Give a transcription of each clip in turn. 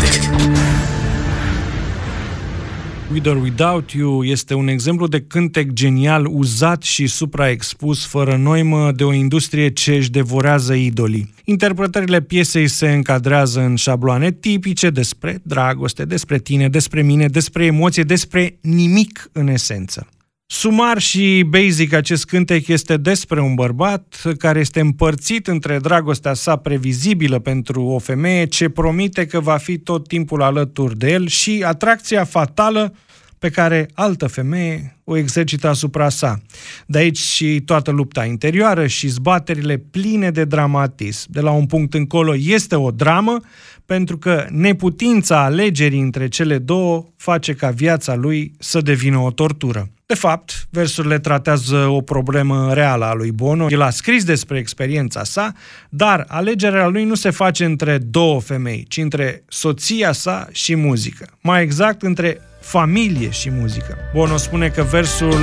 putere. With or Without You este un exemplu de cântec genial, uzat și supraexpus, fără noimă, de o industrie ce își devorează idolii. Interpretările piesei se încadrează în șabloane tipice despre dragoste, despre tine, despre mine, despre emoție, despre nimic în esență. Sumar și basic, acest cântec este despre un bărbat care este împărțit între dragostea sa previzibilă pentru o femeie ce promite că va fi tot timpul alături de el și atracția fatală pe care altă femeie o exercită asupra sa. De aici și toată lupta interioară și zbaterile pline de dramatism. De la un punct încolo este o dramă, pentru că neputința alegerii între cele două face ca viața lui să devină o tortură. De fapt, versurile tratează o problemă reală a lui Bono. El a scris despre experiența sa, dar alegerea lui nu se face între două femei, ci între soția sa și muzică. Mai exact, între familie și muzică. Bono spune că versul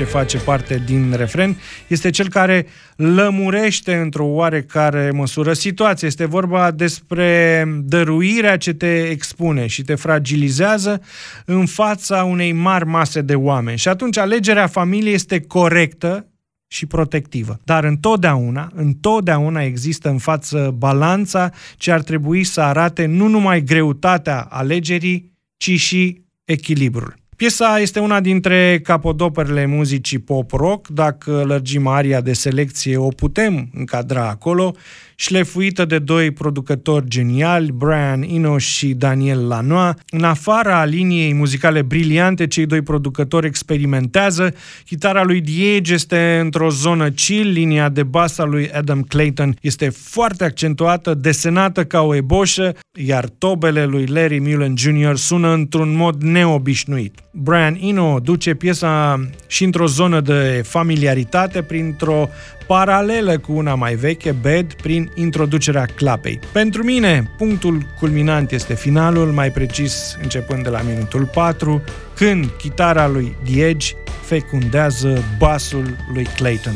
ce face parte din refren, este cel care lămurește într-o oarecare măsură situația. Este vorba despre dăruirea ce te expune și te fragilizează în fața unei mari mase de oameni. Și atunci alegerea familiei este corectă și protectivă. Dar întotdeauna, întotdeauna există în față balanța ce ar trebui să arate nu numai greutatea alegerii, ci și echilibrul. Piesa este una dintre capodoperele muzicii pop-rock, dacă lărgim aria de selecție o putem încadra acolo, șlefuită de doi producători geniali, Brian Eno și Daniel Lanois. În afara liniei muzicale briliante, cei doi producători experimentează. Chitara lui Diege este într-o zonă chill, linia de bas a lui Adam Clayton este foarte accentuată, desenată ca o eboșă, iar tobele lui Larry Mullen Jr. sună într-un mod neobișnuit. Brian Eno duce piesa și într-o zonă de familiaritate printr-o paralelă cu una mai veche, Bad, prin introducerea clapei. Pentru mine, punctul culminant este finalul, mai precis începând de la minutul 4, când chitara lui The Edge fecundează basul lui Clayton.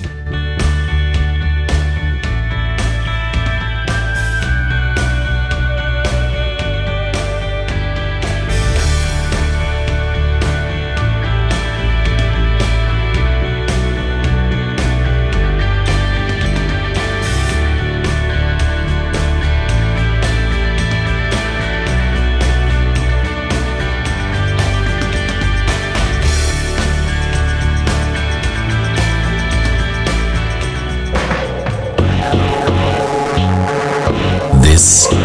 Podcast.